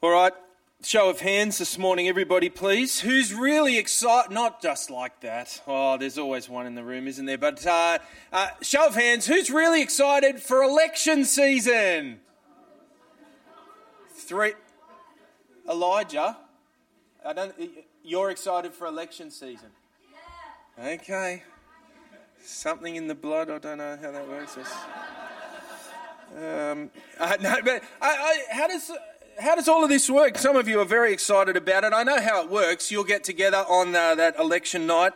All right, show of hands this morning, everybody, please. Who's really excited? Not just like that. Oh, there's always one in the room, isn't there? But uh, uh, show of hands, who's really excited for election season? Three. Elijah, I don't. You're excited for election season. Okay. Something in the blood. I don't know how that works. Um, uh, no, but I, I, how does how does all of this work? Some of you are very excited about it. I know how it works. You'll get together on uh, that election night,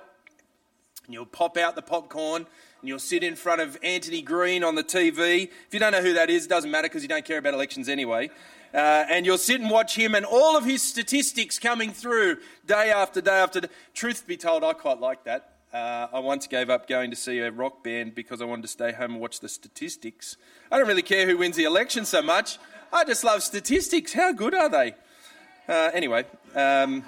and you'll pop out the popcorn, and you'll sit in front of Anthony Green on the TV. If you don't know who that is, it doesn't matter because you don't care about elections anyway. Uh, and you'll sit and watch him and all of his statistics coming through day after day after day. Truth be told, I quite like that. Uh, I once gave up going to see a rock band because I wanted to stay home and watch the statistics. I don't really care who wins the election so much. I just love statistics. How good are they? Uh, anyway, um,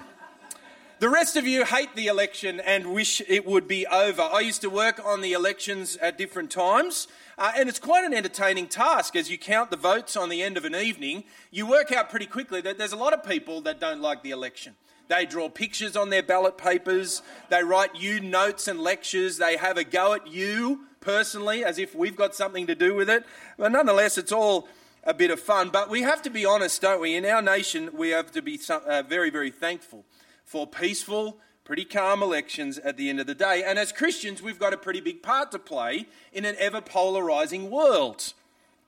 the rest of you hate the election and wish it would be over. I used to work on the elections at different times, uh, and it's quite an entertaining task as you count the votes on the end of an evening. You work out pretty quickly that there's a lot of people that don't like the election. They draw pictures on their ballot papers, they write you notes and lectures, they have a go at you personally as if we've got something to do with it. But nonetheless, it's all a bit of fun. But we have to be honest, don't we? In our nation, we have to be uh, very, very thankful for peaceful, pretty calm elections at the end of the day. And as Christians, we've got a pretty big part to play in an ever polarizing world.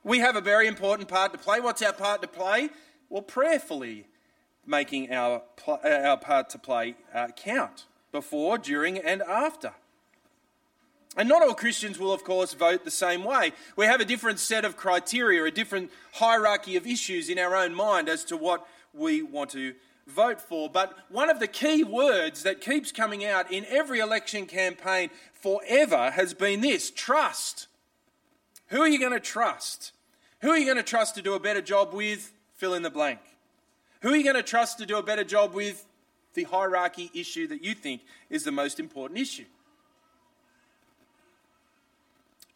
We have a very important part to play. What's our part to play? Well, prayerfully making our, our part to play uh, count before, during, and after. And not all Christians will, of course, vote the same way. We have a different set of criteria, a different hierarchy of issues in our own mind as to what we want to vote for. But one of the key words that keeps coming out in every election campaign forever has been this trust. Who are you going to trust? Who are you going to trust to do a better job with? Fill in the blank. Who are you going to trust to do a better job with the hierarchy issue that you think is the most important issue?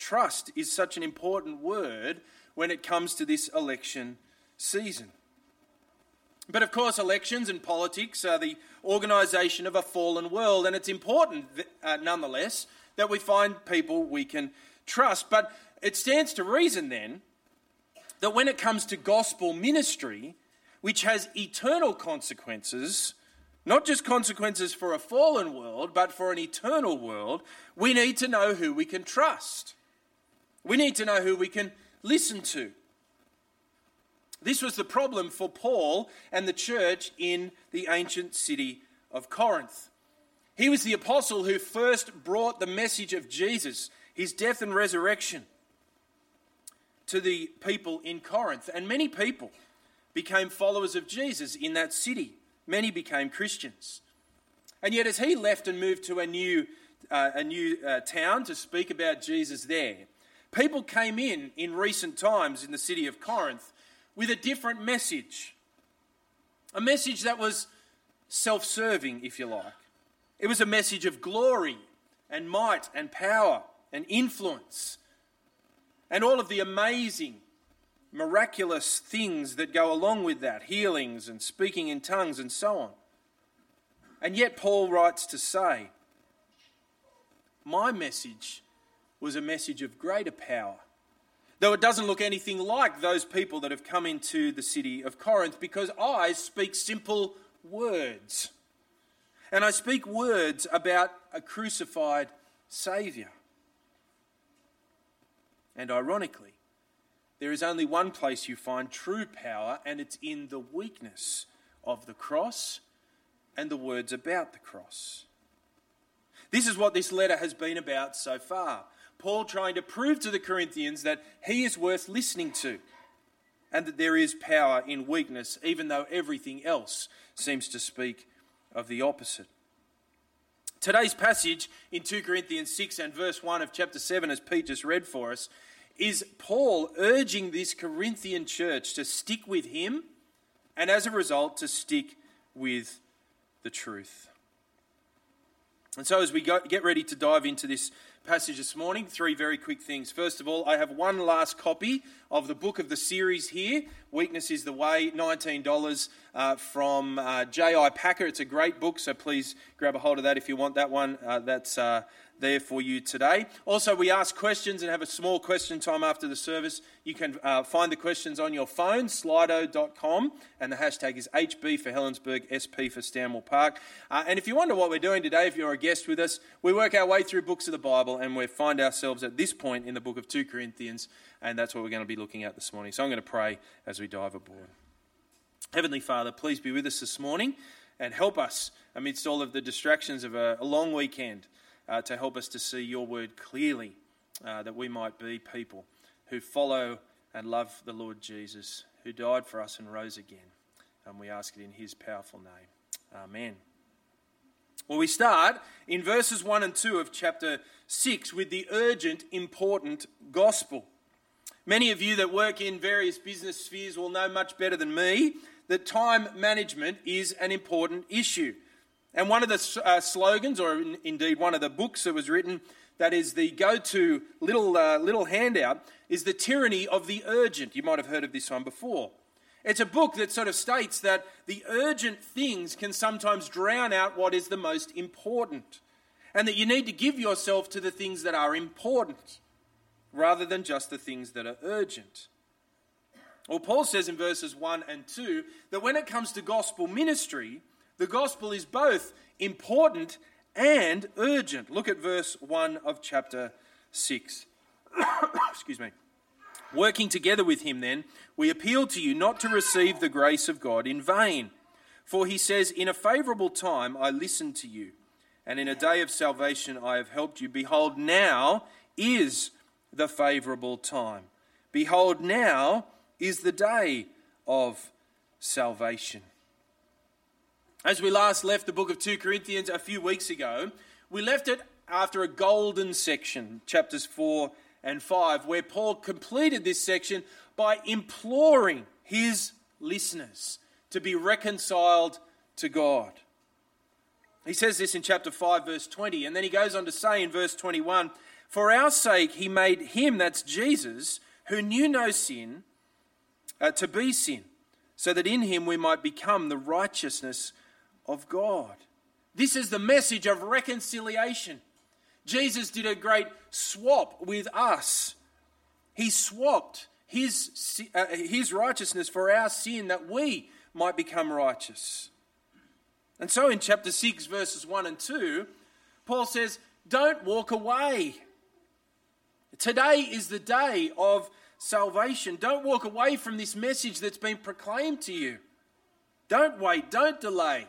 Trust is such an important word when it comes to this election season. But of course, elections and politics are the organisation of a fallen world, and it's important, uh, nonetheless, that we find people we can trust. But it stands to reason then that when it comes to gospel ministry, which has eternal consequences, not just consequences for a fallen world, but for an eternal world, we need to know who we can trust. We need to know who we can listen to. This was the problem for Paul and the church in the ancient city of Corinth. He was the apostle who first brought the message of Jesus, his death and resurrection, to the people in Corinth. And many people became followers of Jesus in that city. Many became Christians. And yet, as he left and moved to a new, uh, a new uh, town to speak about Jesus there, People came in in recent times in the city of Corinth with a different message. A message that was self serving, if you like. It was a message of glory and might and power and influence and all of the amazing, miraculous things that go along with that healings and speaking in tongues and so on. And yet, Paul writes to say, My message was a message of greater power. Though it doesn't look anything like those people that have come into the city of Corinth, because I speak simple words. And I speak words about a crucified Saviour. And ironically, there is only one place you find true power, and it's in the weakness of the cross and the words about the cross. This is what this letter has been about so far. Paul trying to prove to the Corinthians that he is worth listening to and that there is power in weakness, even though everything else seems to speak of the opposite. Today's passage in 2 Corinthians 6 and verse 1 of chapter 7, as Pete just read for us, is Paul urging this Corinthian church to stick with him and as a result to stick with the truth. And so, as we get ready to dive into this passage this morning. Three very quick things. First of all, I have one last copy of the book of the series here. Weakness is the Way, $19 uh, from uh, J.I. Packer. It's a great book, so please grab a hold of that if you want that one. Uh, that's uh, there for you today. Also, we ask questions and have a small question time after the service. You can uh, find the questions on your phone, slido.com, and the hashtag is HB for Helensburgh, SP for Stanwell Park. Uh, and if you wonder what we're doing today, if you're a guest with us, we work our way through books of the Bible and we find ourselves at this point in the book of 2 Corinthians, and that's what we're going to be looking at this morning. So I'm going to pray as we dive aboard. Heavenly Father, please be with us this morning and help us amidst all of the distractions of a, a long weekend uh, to help us to see your word clearly, uh, that we might be people who follow and love the Lord Jesus, who died for us and rose again. And we ask it in his powerful name. Amen. Well, we start in verses 1 and 2 of chapter 6 with the urgent, important gospel. Many of you that work in various business spheres will know much better than me that time management is an important issue. And one of the uh, slogans, or in, indeed one of the books that was written, that is the go to little, uh, little handout, is The Tyranny of the Urgent. You might have heard of this one before. It's a book that sort of states that the urgent things can sometimes drown out what is the most important, and that you need to give yourself to the things that are important rather than just the things that are urgent. Well, Paul says in verses 1 and 2 that when it comes to gospel ministry, the gospel is both important and urgent. Look at verse 1 of chapter 6. Excuse me. Working together with him, then, we appeal to you not to receive the grace of God in vain. For he says, In a favourable time I listened to you, and in a day of salvation I have helped you. Behold, now is the favourable time. Behold, now is the day of salvation. As we last left the book of 2 Corinthians a few weeks ago, we left it after a golden section, chapters 4 and 5, where Paul completed this section by imploring his listeners to be reconciled to God. He says this in chapter 5, verse 20, and then he goes on to say in verse 21 For our sake he made him, that's Jesus, who knew no sin, uh, to be sin, so that in him we might become the righteousness of God. This is the message of reconciliation. Jesus did a great swap with us. He swapped his, uh, his righteousness for our sin that we might become righteous. And so in chapter 6, verses 1 and 2, Paul says, Don't walk away. Today is the day of salvation. Don't walk away from this message that's been proclaimed to you. Don't wait, don't delay.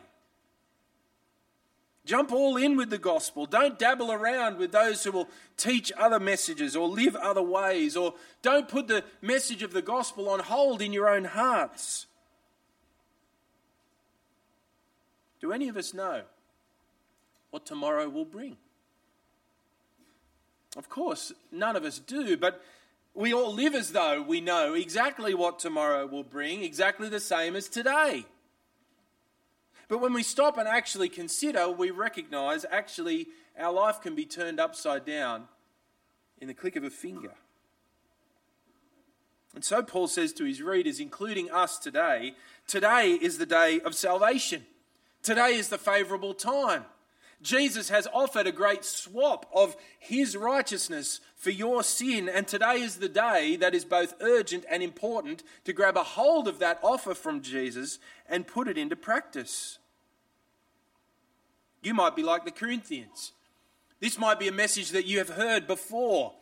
Jump all in with the gospel. Don't dabble around with those who will teach other messages or live other ways, or don't put the message of the gospel on hold in your own hearts. Do any of us know what tomorrow will bring? Of course, none of us do, but we all live as though we know exactly what tomorrow will bring, exactly the same as today. But when we stop and actually consider, we recognize actually our life can be turned upside down in the click of a finger. And so Paul says to his readers, including us today, today is the day of salvation. Today is the favorable time. Jesus has offered a great swap of his righteousness for your sin, and today is the day that is both urgent and important to grab a hold of that offer from Jesus and put it into practice. You might be like the Corinthians. This might be a message that you have heard before.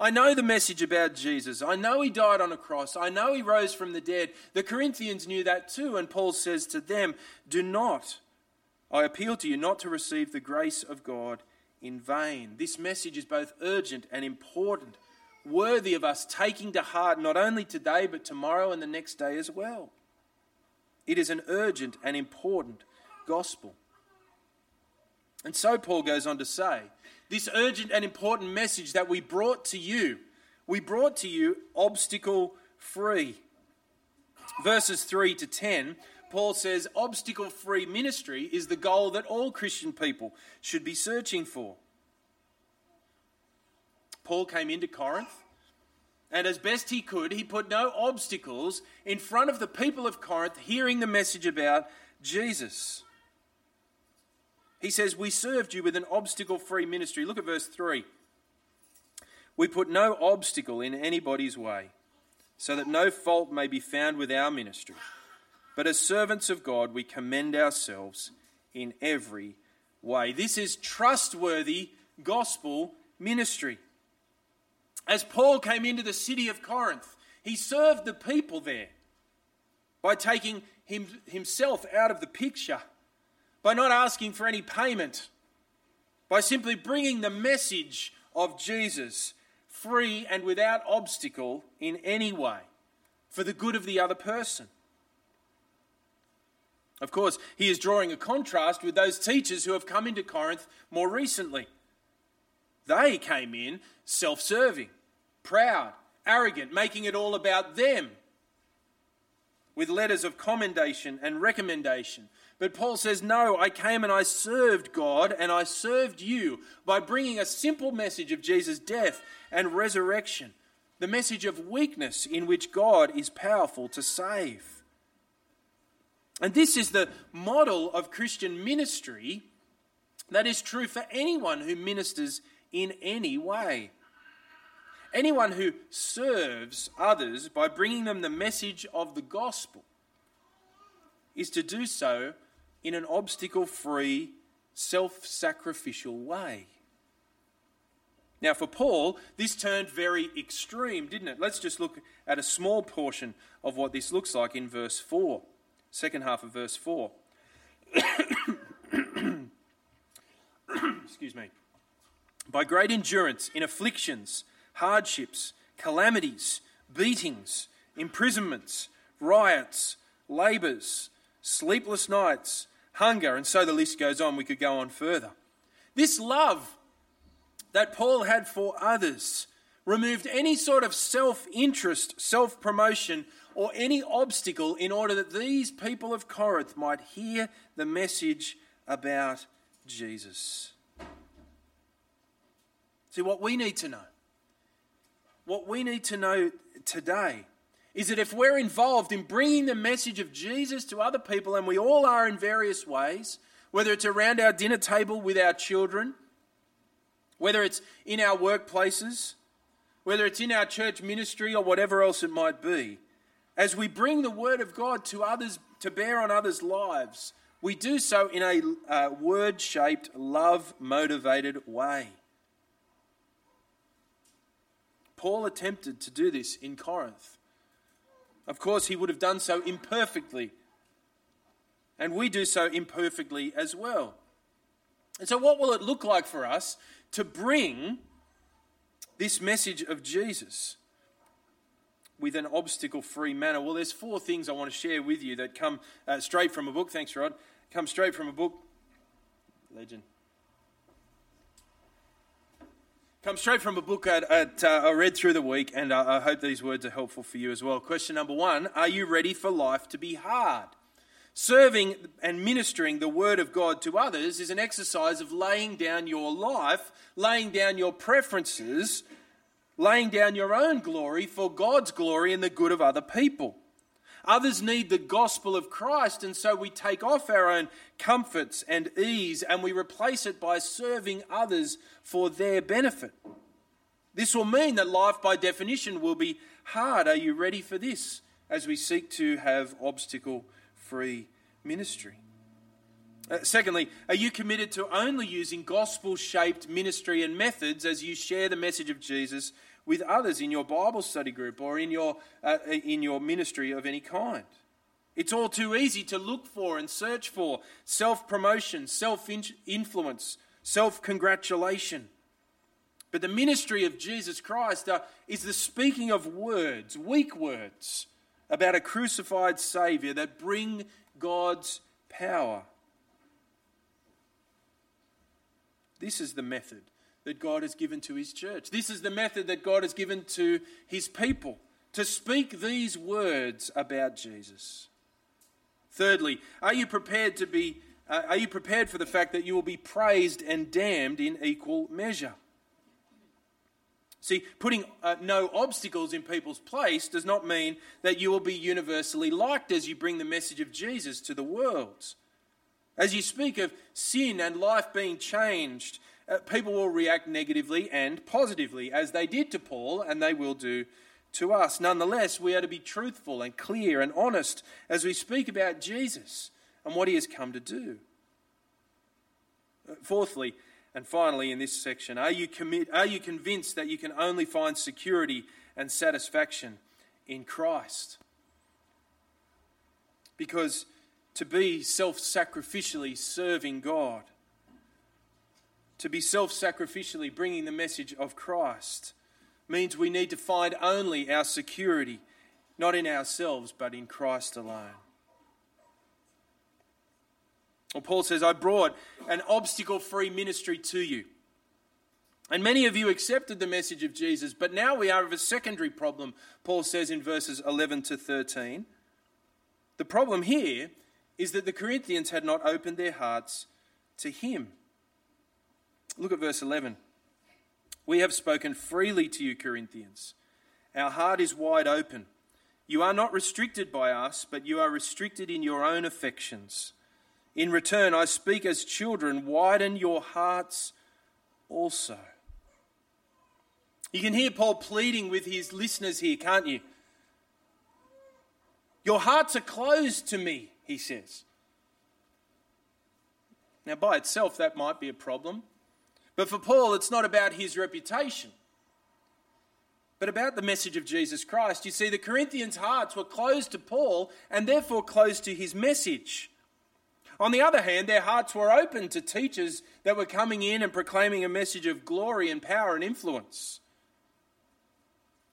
I know the message about Jesus. I know he died on a cross. I know he rose from the dead. The Corinthians knew that too, and Paul says to them, Do not, I appeal to you not to receive the grace of God in vain. This message is both urgent and important, worthy of us taking to heart not only today, but tomorrow and the next day as well. It is an urgent and important gospel. And so Paul goes on to say, this urgent and important message that we brought to you, we brought to you obstacle free. Verses 3 to 10, Paul says obstacle free ministry is the goal that all Christian people should be searching for. Paul came into Corinth. And as best he could, he put no obstacles in front of the people of Corinth hearing the message about Jesus. He says, We served you with an obstacle free ministry. Look at verse 3. We put no obstacle in anybody's way, so that no fault may be found with our ministry. But as servants of God, we commend ourselves in every way. This is trustworthy gospel ministry. As Paul came into the city of Corinth, he served the people there by taking him, himself out of the picture, by not asking for any payment, by simply bringing the message of Jesus free and without obstacle in any way for the good of the other person. Of course, he is drawing a contrast with those teachers who have come into Corinth more recently. They came in self serving, proud, arrogant, making it all about them, with letters of commendation and recommendation. But Paul says, No, I came and I served God and I served you by bringing a simple message of Jesus' death and resurrection, the message of weakness in which God is powerful to save. And this is the model of Christian ministry that is true for anyone who ministers in any way. Anyone who serves others by bringing them the message of the gospel is to do so in an obstacle free, self sacrificial way. Now, for Paul, this turned very extreme, didn't it? Let's just look at a small portion of what this looks like in verse 4 second half of verse 4. Excuse me. By great endurance in afflictions, hardships, calamities, beatings, imprisonments, riots, labours, sleepless nights, hunger, and so the list goes on. We could go on further. This love that Paul had for others removed any sort of self interest, self promotion, or any obstacle in order that these people of Corinth might hear the message about Jesus. See, what we need to know, what we need to know today is that if we're involved in bringing the message of Jesus to other people, and we all are in various ways, whether it's around our dinner table with our children, whether it's in our workplaces, whether it's in our church ministry or whatever else it might be, as we bring the word of God to others, to bear on others' lives, we do so in a uh, word shaped, love motivated way. Paul attempted to do this in Corinth. Of course, he would have done so imperfectly. And we do so imperfectly as well. And so, what will it look like for us to bring this message of Jesus? with an obstacle free manner? Well, there's four things I want to share with you that come uh, straight from a book. Thanks, Rod. Come straight from a book. Legend. Come straight from a book at, uh, I read through the week, and uh, I hope these words are helpful for you as well. Question number one Are you ready for life to be hard? Serving and ministering the Word of God to others is an exercise of laying down your life, laying down your preferences laying down your own glory for God's glory and the good of other people. Others need the gospel of Christ, and so we take off our own comforts and ease and we replace it by serving others for their benefit. This will mean that life, by definition, will be hard. Are you ready for this as we seek to have obstacle free ministry? Uh, secondly, are you committed to only using gospel shaped ministry and methods as you share the message of Jesus with others in your Bible study group or in your, uh, in your ministry of any kind. It's all too easy to look for and search for self promotion, self influence, self congratulation. But the ministry of Jesus Christ uh, is the speaking of words, weak words, about a crucified Saviour that bring God's power. This is the method that God has given to his church. This is the method that God has given to his people to speak these words about Jesus. Thirdly, are you prepared to be uh, are you prepared for the fact that you will be praised and damned in equal measure? See, putting uh, no obstacles in people's place does not mean that you will be universally liked as you bring the message of Jesus to the world. As you speak of sin and life being changed, uh, people will react negatively and positively, as they did to Paul and they will do to us. Nonetheless, we are to be truthful and clear and honest as we speak about Jesus and what he has come to do. Uh, fourthly, and finally, in this section, are you, commit, are you convinced that you can only find security and satisfaction in Christ? Because to be self sacrificially serving God, to be self sacrificially bringing the message of Christ, means we need to find only our security, not in ourselves, but in Christ alone. Well, Paul says, I brought an obstacle free ministry to you. And many of you accepted the message of Jesus, but now we are of a secondary problem, Paul says in verses 11 to 13. The problem here is that the Corinthians had not opened their hearts to him. Look at verse 11. We have spoken freely to you, Corinthians. Our heart is wide open. You are not restricted by us, but you are restricted in your own affections. In return, I speak as children, widen your hearts also. You can hear Paul pleading with his listeners here, can't you? Your hearts are closed to me, he says. Now, by itself, that might be a problem. But for Paul, it's not about his reputation, but about the message of Jesus Christ. You see, the Corinthians' hearts were closed to Paul and therefore closed to his message. On the other hand, their hearts were open to teachers that were coming in and proclaiming a message of glory and power and influence.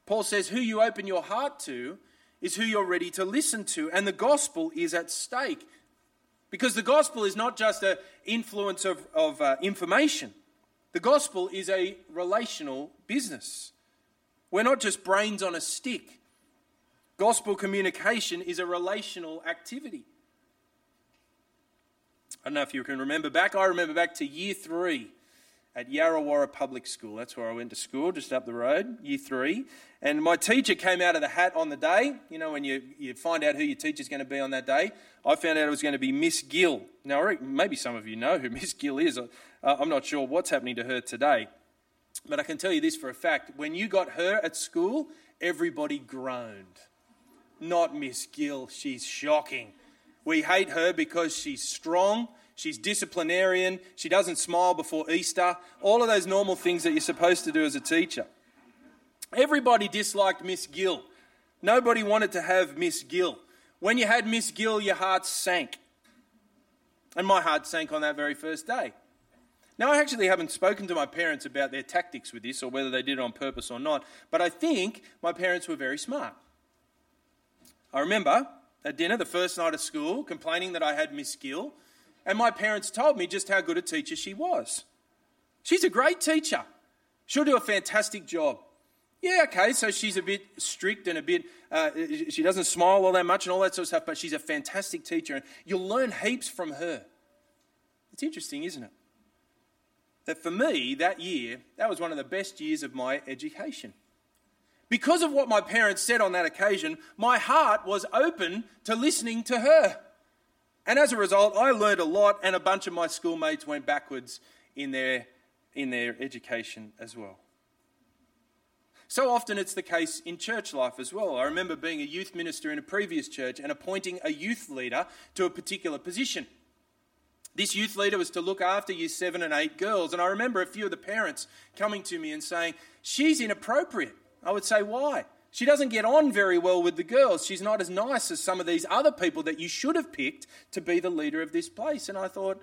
Paul says, Who you open your heart to is who you're ready to listen to, and the gospel is at stake. Because the gospel is not just an influence of, of uh, information, the gospel is a relational business. We're not just brains on a stick. Gospel communication is a relational activity. I don't know if you can remember back. I remember back to year three at Yarrawarrah Public School. That's where I went to school, just up the road, year three. And my teacher came out of the hat on the day. You know, when you, you find out who your teacher's going to be on that day. I found out it was going to be Miss Gill. Now, maybe some of you know who Miss Gill is. Uh, I'm not sure what's happening to her today. But I can tell you this for a fact when you got her at school, everybody groaned. Not Miss Gill, she's shocking. We hate her because she's strong, she's disciplinarian, she doesn't smile before Easter, all of those normal things that you're supposed to do as a teacher. Everybody disliked Miss Gill. Nobody wanted to have Miss Gill. When you had Miss Gill, your heart sank. And my heart sank on that very first day. Now, I actually haven't spoken to my parents about their tactics with this or whether they did it on purpose or not, but I think my parents were very smart. I remember at dinner the first night of school, complaining that I had Miss Gill, and my parents told me just how good a teacher she was. She's a great teacher. She'll do a fantastic job. Yeah, okay, so she's a bit strict and a bit, uh, she doesn't smile all that much and all that sort of stuff, but she's a fantastic teacher, and you'll learn heaps from her. It's interesting, isn't it? That for me, that year, that was one of the best years of my education. Because of what my parents said on that occasion, my heart was open to listening to her. And as a result, I learned a lot, and a bunch of my schoolmates went backwards in their, in their education as well. So often it's the case in church life as well. I remember being a youth minister in a previous church and appointing a youth leader to a particular position. This youth leader was to look after year seven and eight girls, and I remember a few of the parents coming to me and saying, She's inappropriate. I would say, why? She doesn't get on very well with the girls. She's not as nice as some of these other people that you should have picked to be the leader of this place. And I thought,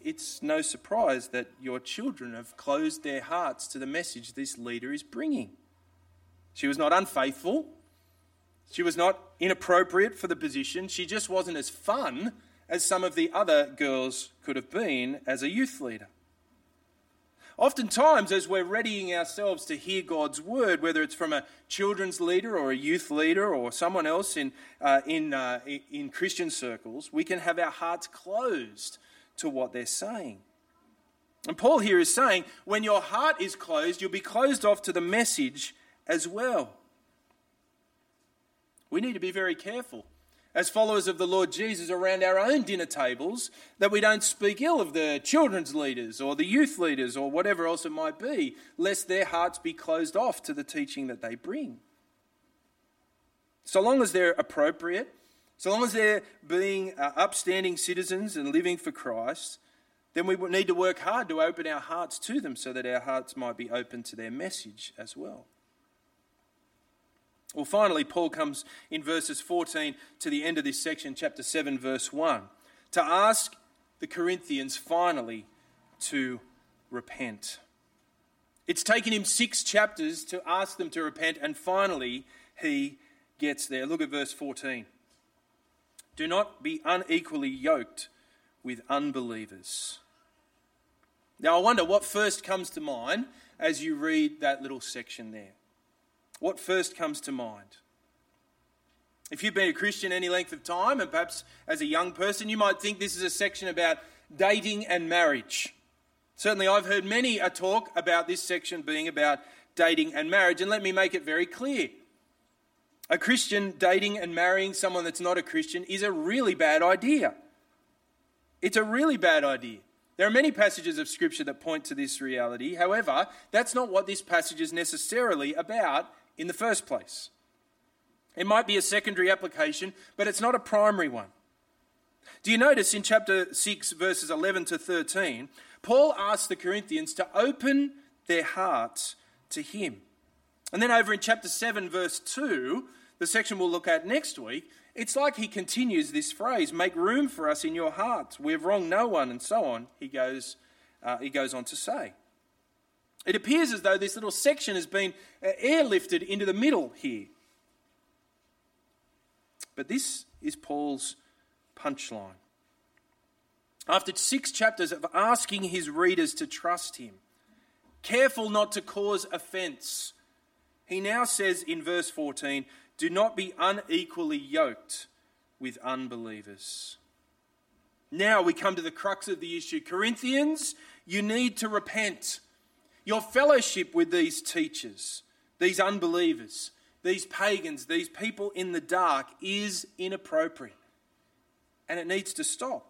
it's no surprise that your children have closed their hearts to the message this leader is bringing. She was not unfaithful. She was not inappropriate for the position. She just wasn't as fun as some of the other girls could have been as a youth leader. Oftentimes, as we're readying ourselves to hear God's word, whether it's from a children's leader or a youth leader or someone else in, uh, in, uh, in Christian circles, we can have our hearts closed to what they're saying. And Paul here is saying when your heart is closed, you'll be closed off to the message as well. We need to be very careful as followers of the Lord Jesus around our own dinner tables that we don't speak ill of the children's leaders or the youth leaders or whatever else it might be, lest their hearts be closed off to the teaching that they bring. So long as they're appropriate, so long as they're being uh, upstanding citizens and living for Christ, then we need to work hard to open our hearts to them so that our hearts might be open to their message as well. Well, finally, Paul comes in verses 14 to the end of this section, chapter 7, verse 1, to ask the Corinthians finally to repent. It's taken him six chapters to ask them to repent, and finally he gets there. Look at verse 14. Do not be unequally yoked with unbelievers. Now, I wonder what first comes to mind as you read that little section there. What first comes to mind? If you've been a Christian any length of time, and perhaps as a young person, you might think this is a section about dating and marriage. Certainly, I've heard many a talk about this section being about dating and marriage, and let me make it very clear. A Christian dating and marrying someone that's not a Christian is a really bad idea. It's a really bad idea. There are many passages of Scripture that point to this reality. However, that's not what this passage is necessarily about in the first place. It might be a secondary application, but it's not a primary one. Do you notice in chapter 6, verses 11 to 13, Paul asks the Corinthians to open their hearts to him. And then over in chapter 7, verse 2, the section we'll look at next week, it's like he continues this phrase make room for us in your hearts. We've wronged no one, and so on, he goes, uh, he goes on to say. It appears as though this little section has been uh, airlifted into the middle here. But this is Paul's punchline. After six chapters of asking his readers to trust him, careful not to cause offense, he now says in verse 14, Do not be unequally yoked with unbelievers. Now we come to the crux of the issue. Corinthians, you need to repent. Your fellowship with these teachers, these unbelievers, these pagans, these people in the dark is inappropriate. And it needs to stop.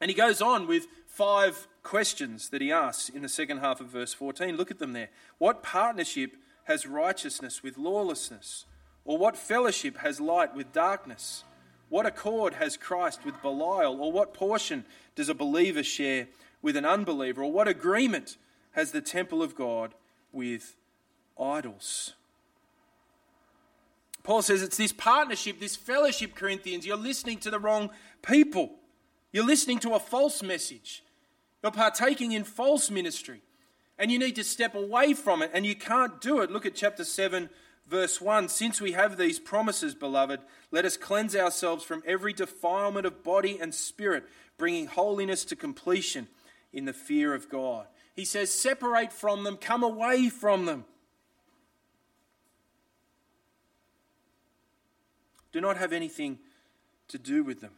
And he goes on with five questions that he asks in the second half of verse 14. Look at them there. What partnership has righteousness with lawlessness? Or what fellowship has light with darkness? What accord has Christ with Belial? Or what portion does a believer share with an unbeliever? Or what agreement has the temple of God with idols. Paul says it's this partnership, this fellowship, Corinthians. You're listening to the wrong people. You're listening to a false message. You're partaking in false ministry. And you need to step away from it, and you can't do it. Look at chapter 7, verse 1. Since we have these promises, beloved, let us cleanse ourselves from every defilement of body and spirit, bringing holiness to completion in the fear of God. He says, separate from them, come away from them. Do not have anything to do with them.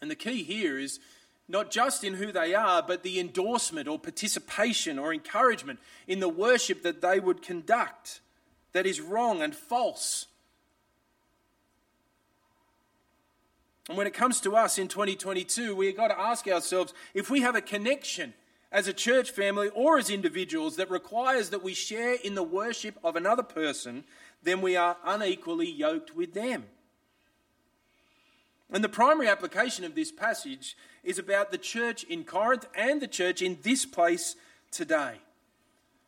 And the key here is not just in who they are, but the endorsement or participation or encouragement in the worship that they would conduct that is wrong and false. And when it comes to us in 2022, we've got to ask ourselves if we have a connection as a church family or as individuals that requires that we share in the worship of another person, then we are unequally yoked with them. And the primary application of this passage is about the church in Corinth and the church in this place today.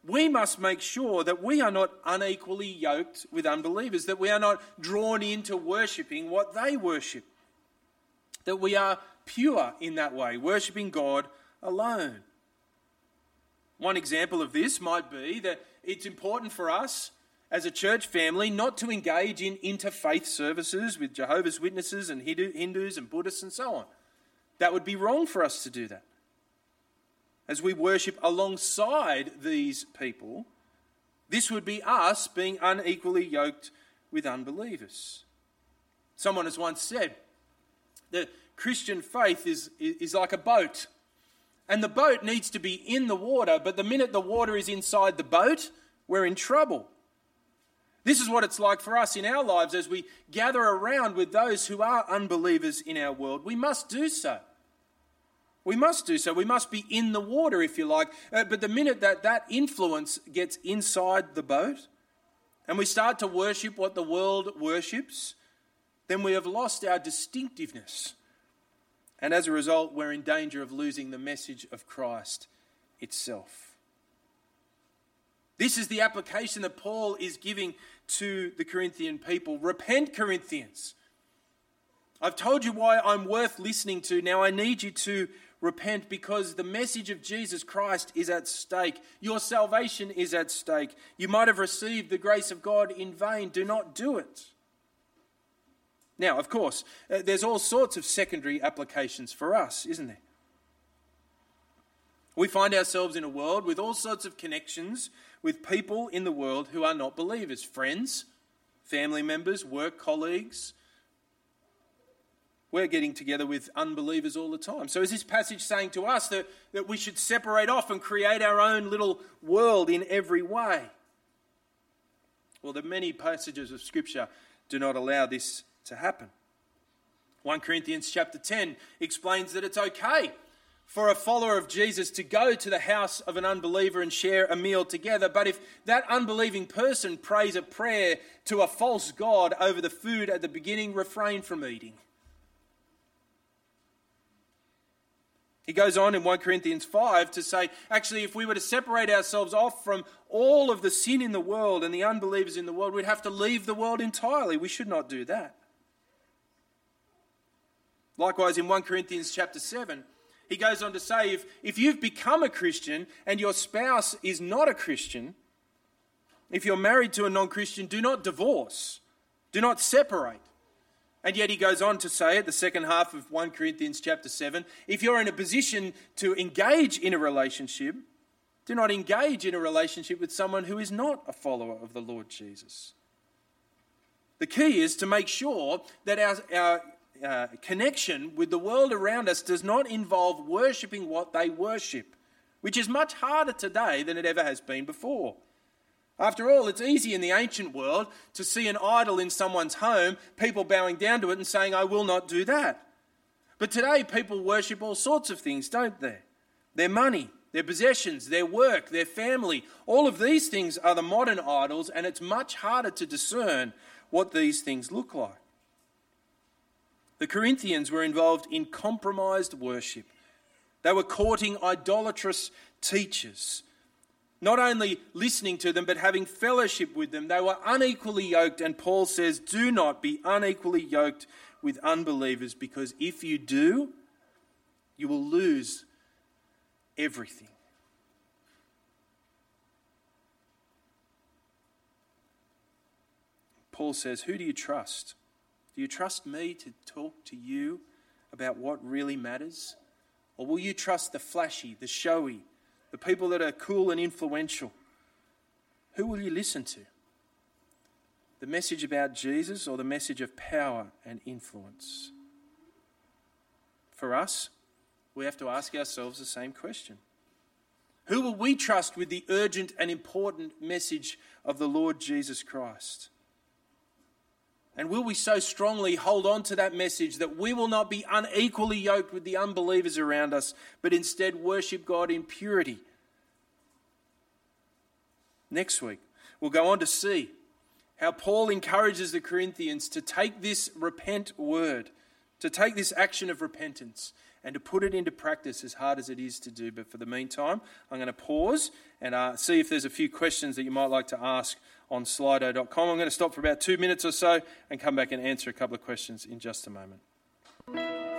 We must make sure that we are not unequally yoked with unbelievers, that we are not drawn into worshipping what they worship, that we are pure in that way, worshipping God alone. One example of this might be that it's important for us as a church family not to engage in interfaith services with Jehovah's Witnesses and Hindus and Buddhists and so on. That would be wrong for us to do that. As we worship alongside these people, this would be us being unequally yoked with unbelievers. Someone has once said, that Christian faith is, is like a boat And the boat needs to be in the water, but the minute the water is inside the boat, we're in trouble. This is what it's like for us in our lives as we gather around with those who are unbelievers in our world. We must do so. We must do so. We must be in the water, if you like. Uh, but the minute that that influence gets inside the boat and we start to worship what the world worships, then we have lost our distinctiveness. And as a result, we're in danger of losing the message of Christ itself. This is the application that Paul is giving to the Corinthian people. Repent, Corinthians. I've told you why I'm worth listening to. Now I need you to repent because the message of Jesus Christ is at stake. Your salvation is at stake. You might have received the grace of God in vain. Do not do it. Now, of course, uh, there's all sorts of secondary applications for us, isn't there? We find ourselves in a world with all sorts of connections with people in the world who are not believers friends, family members, work colleagues. We're getting together with unbelievers all the time. So, is this passage saying to us that, that we should separate off and create our own little world in every way? Well, the many passages of Scripture do not allow this to happen. 1 Corinthians chapter 10 explains that it's okay for a follower of Jesus to go to the house of an unbeliever and share a meal together. But if that unbelieving person prays a prayer to a false God over the food at the beginning, refrain from eating. He goes on in 1 Corinthians 5 to say, actually, if we were to separate ourselves off from all of the sin in the world and the unbelievers in the world, we'd have to leave the world entirely. We should not do that. Likewise, in 1 Corinthians chapter 7, he goes on to say if, if you've become a Christian and your spouse is not a Christian, if you're married to a non Christian, do not divorce, do not separate. And yet he goes on to say at the second half of 1 Corinthians chapter 7 if you're in a position to engage in a relationship, do not engage in a relationship with someone who is not a follower of the Lord Jesus. The key is to make sure that our, our uh, connection with the world around us does not involve worshipping what they worship, which is much harder today than it ever has been before. After all, it's easy in the ancient world to see an idol in someone's home, people bowing down to it and saying, I will not do that. But today, people worship all sorts of things, don't they? Their money, their possessions, their work, their family. All of these things are the modern idols, and it's much harder to discern what these things look like. The Corinthians were involved in compromised worship. They were courting idolatrous teachers, not only listening to them, but having fellowship with them. They were unequally yoked, and Paul says, Do not be unequally yoked with unbelievers, because if you do, you will lose everything. Paul says, Who do you trust? Do you trust me to talk to you about what really matters? Or will you trust the flashy, the showy, the people that are cool and influential? Who will you listen to? The message about Jesus or the message of power and influence? For us, we have to ask ourselves the same question. Who will we trust with the urgent and important message of the Lord Jesus Christ? And will we so strongly hold on to that message that we will not be unequally yoked with the unbelievers around us, but instead worship God in purity? Next week, we'll go on to see how Paul encourages the Corinthians to take this repent word, to take this action of repentance, and to put it into practice as hard as it is to do. But for the meantime, I'm going to pause and uh, see if there's a few questions that you might like to ask on slido.com. I'm going to stop for about two minutes or so and come back and answer a couple of questions in just a moment.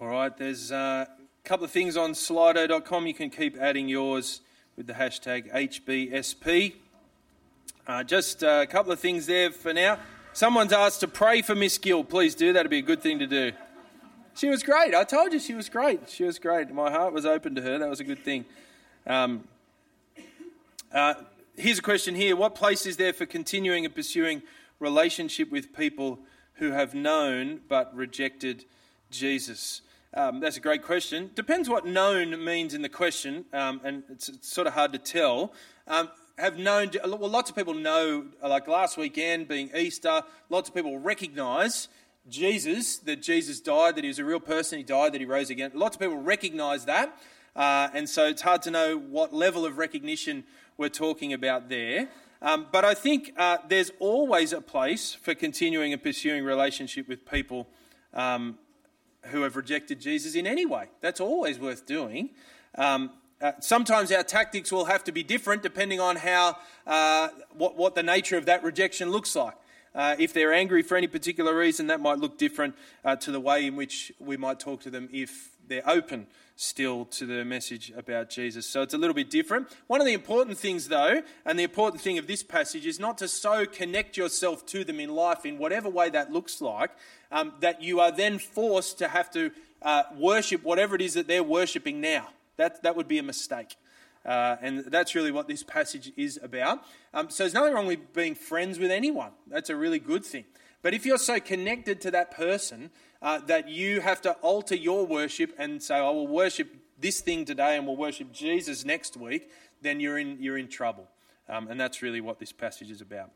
All right, there's a couple of things on slido.com. You can keep adding yours with the hashtag HBSP. Uh, just a couple of things there for now. Someone's asked to pray for Miss Gill. Please do. That'd be a good thing to do. She was great. I told you she was great. She was great. My heart was open to her. That was a good thing. Um, uh, here's a question here What place is there for continuing and pursuing relationship with people who have known but rejected Jesus? Um, that's a great question. Depends what known means in the question, um, and it's, it's, sort of hard to tell. Um, have known, well, lots of people know, like last weekend being Easter, lots of people recognise Jesus, that Jesus died, that he was a real person, he died, that he rose again. Lots of people recognise that, uh, and so it's hard to know what level of recognition we're talking about there. Um, but I think uh, there's always a place for continuing and pursuing relationship with people um, who have rejected Jesus in any way. That's always worth doing. Um, uh, sometimes our tactics will have to be different depending on how uh, what, what the nature of that rejection looks like. Uh, if they're angry for any particular reason, that might look different uh, to the way in which we might talk to them if they're open still to the message about Jesus. So it's a little bit different. One of the important things, though, and the important thing of this passage is not to so connect yourself to them in life in whatever way that looks like, um, that you are then forced to have to uh, worship whatever it is that they're worshipping now. That, that would be a mistake. Uh, and that's really what this passage is about. Um, so there's nothing wrong with being friends with anyone. That's a really good thing. But if you're so connected to that person uh, that you have to alter your worship and say, I will worship this thing today and we'll worship Jesus next week, then you're in, you're in trouble. Um, and that's really what this passage is about.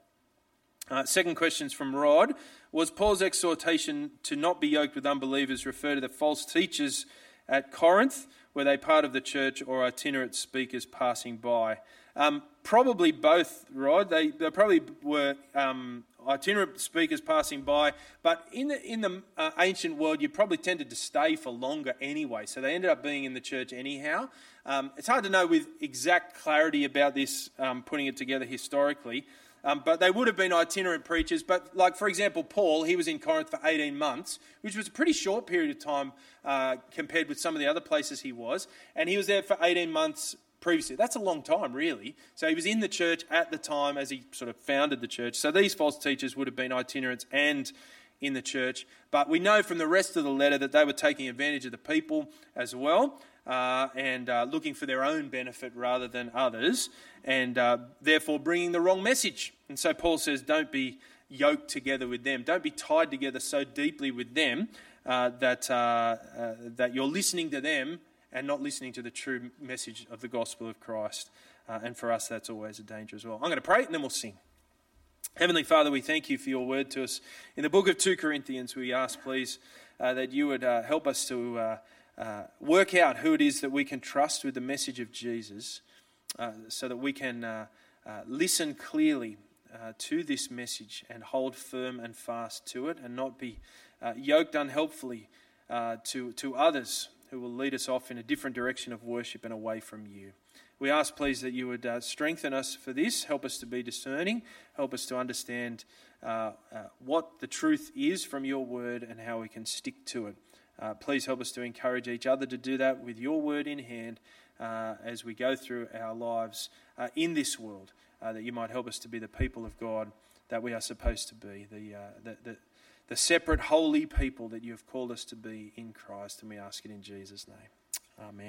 Uh, second questions from Rod. Was Paul's exhortation to not be yoked with unbelievers refer to the false teachers at Corinth? Were they part of the church or itinerant speakers passing by? Um, probably both, Rod. They, they probably were um, itinerant speakers passing by, but in the, in the uh, ancient world, you probably tended to stay for longer anyway, so they ended up being in the church anyhow. Um, it's hard to know with exact clarity about this, um, putting it together historically. Um, but they would have been itinerant preachers. But, like, for example, Paul, he was in Corinth for 18 months, which was a pretty short period of time uh, compared with some of the other places he was. And he was there for 18 months previously. That's a long time, really. So he was in the church at the time as he sort of founded the church. So these false teachers would have been itinerants and in the church. But we know from the rest of the letter that they were taking advantage of the people as well uh, and uh, looking for their own benefit rather than others, and uh, therefore bringing the wrong message. And so Paul says, don't be yoked together with them. Don't be tied together so deeply with them uh, that, uh, uh, that you're listening to them and not listening to the true message of the gospel of Christ. and for us, that's always a danger as well. I'm going to pray and then we'll sing. Heavenly Father, we thank you for your word to us. In the book of 2 Corinthians, we ask, please, that you would help us to uh, work out who it is that we can trust with the message of Jesus uh, so that we can uh, uh listen clearly uh, to this message and hold firm and fast to it and not be uh, yoked unhelpfully to, to others who will lead us off in a different direction of worship and away from you. We ask, please, that you would strengthen us for this, help us to be discerning, help us to understand what the truth is from your word and how we can stick to it. Uh, please help us to encourage each other to do that with your word in hand uh, as we go through our lives uh, in this world, uh, that you might help us to be the people of God that we are supposed to be, the, uh, the, the, the separate, holy people that you have called us to be in Christ. And we ask it in Jesus' name. Amen.